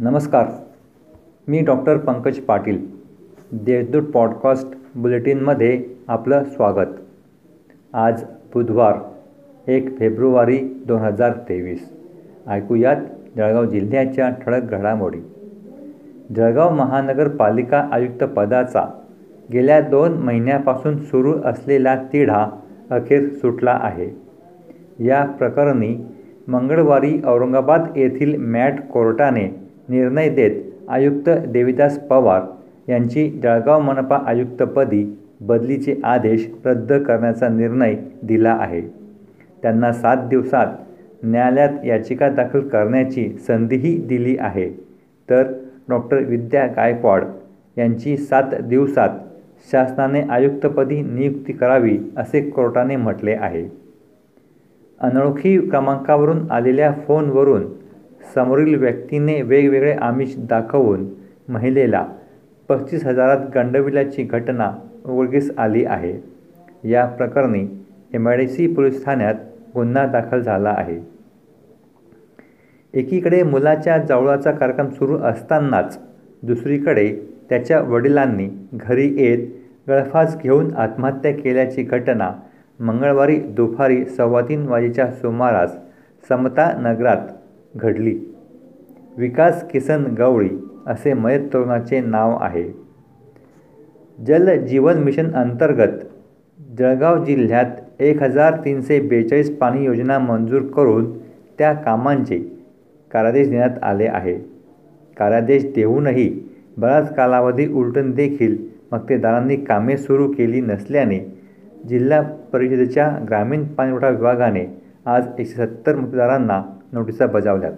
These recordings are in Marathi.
नमस्कार. मी डॉक्टर पंकज पाटील देशदूत पॉडकास्ट बुलेटिनमध्ये आपलं स्वागत. आज बुधवार एक फेब्रुवारी दोन हजार तेवीस. ऐकूयात जळगाव जिल्ह्याच्या ठळक घडामोडी. जळगाव महानगरपालिका आयुक्तपदाचा गेल्या दोन महिन्यापासून सुरू असलेला तिढा अखेर सुटला आहे. या प्रकरणी मंगळवारी औरंगाबाद येथील मॅट कोर्टाने निर्णय देत आयुक्त देविदास पवार यांची जळगाव मनपा आयुक्तपदी बदलीचे आदेश रद्द करण्याचा निर्णय दिला आहे. त्यांना सात दिवसात न्यायालयात याचिका दाखल करण्याची संधीही दिली आहे. तर डॉक्टर विद्या गायकवाड यांची सात दिवसात शासनाने आयुक्तपदी नियुक्ती करावी असे कोर्टाने म्हटले आहे. अनोळखी क्रमांकावरून आलेल्या फोनवरून समोरील व्यक्तीने वेगवेगळे आमिष दाखवून महिलेला पस्तीस हजारात गंडविल्याची घटना उघडकीस आली आहे. या प्रकरणी M I D C police ठाण्यात गुन्हा दाखल झाला आहे. एकीकडे मुलाच्या जावळाचा कार्यक्रम सुरू असतानाच दुसरीकडे त्याच्या वडिलांनी घरी येत गळफास घेऊन आत्महत्या केल्याची घटना मंगळवारी दुपारी सव्वा तीन वाजेच्या सुमारास समता नगरात घडली. विकास किसन गवळी असे मयत तरुणाचे नाव आहे. जल जीवन मिशन अंतर्गत जळगाव जिल्ह्यात एक हजार तीनशे बेचाळीस पाणी योजना मंजूर करून त्या कामांचे कार्यादेश देण्यात आले आहे. कार्यादेश देऊनही बराच कालावधी उलटून देखील मक्तेदारांनी कामे सुरू केली नसल्याने जिल्हा परिषदेच्या ग्रामीण पाणीपुरवठा विभागाने आज एकशे सत्तर मतदारांना नोटिसा बजावल्यात.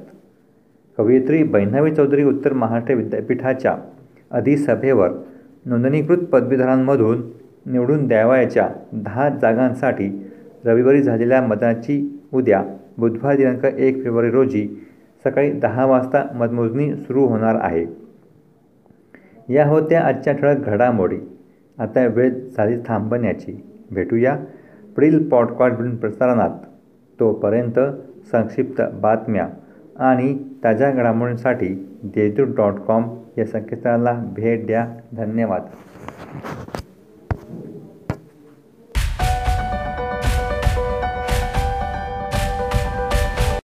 कवयित्री बैनावी चौधरी उत्तर महाराष्ट्र विद्यापीठाच्या अधिसभेवर नोंदणीकृत पदवीधरांमधून निवडून द्यावयाच्या दहा जागांसाठी रविवारी झालेल्या मतदानाची उद्या बुधवार दिनांक एक फेब्रुवारी रोजी सकाळी दहा वाजता मतमोजणी सुरू होणार आहे. या होत्या आजच्या ठळक घडामोडी. आता वेळ झाली थांबण्याची. भेटूया पुढील पॉडकास्ट प्रसारणात. तोपर्यंत संक्षिप्त बातम्या आणि ताज्या घडामोडींसाठी देशदूत डॉट कॉम या संकेतस्थळाला भेट द्या. धन्यवाद.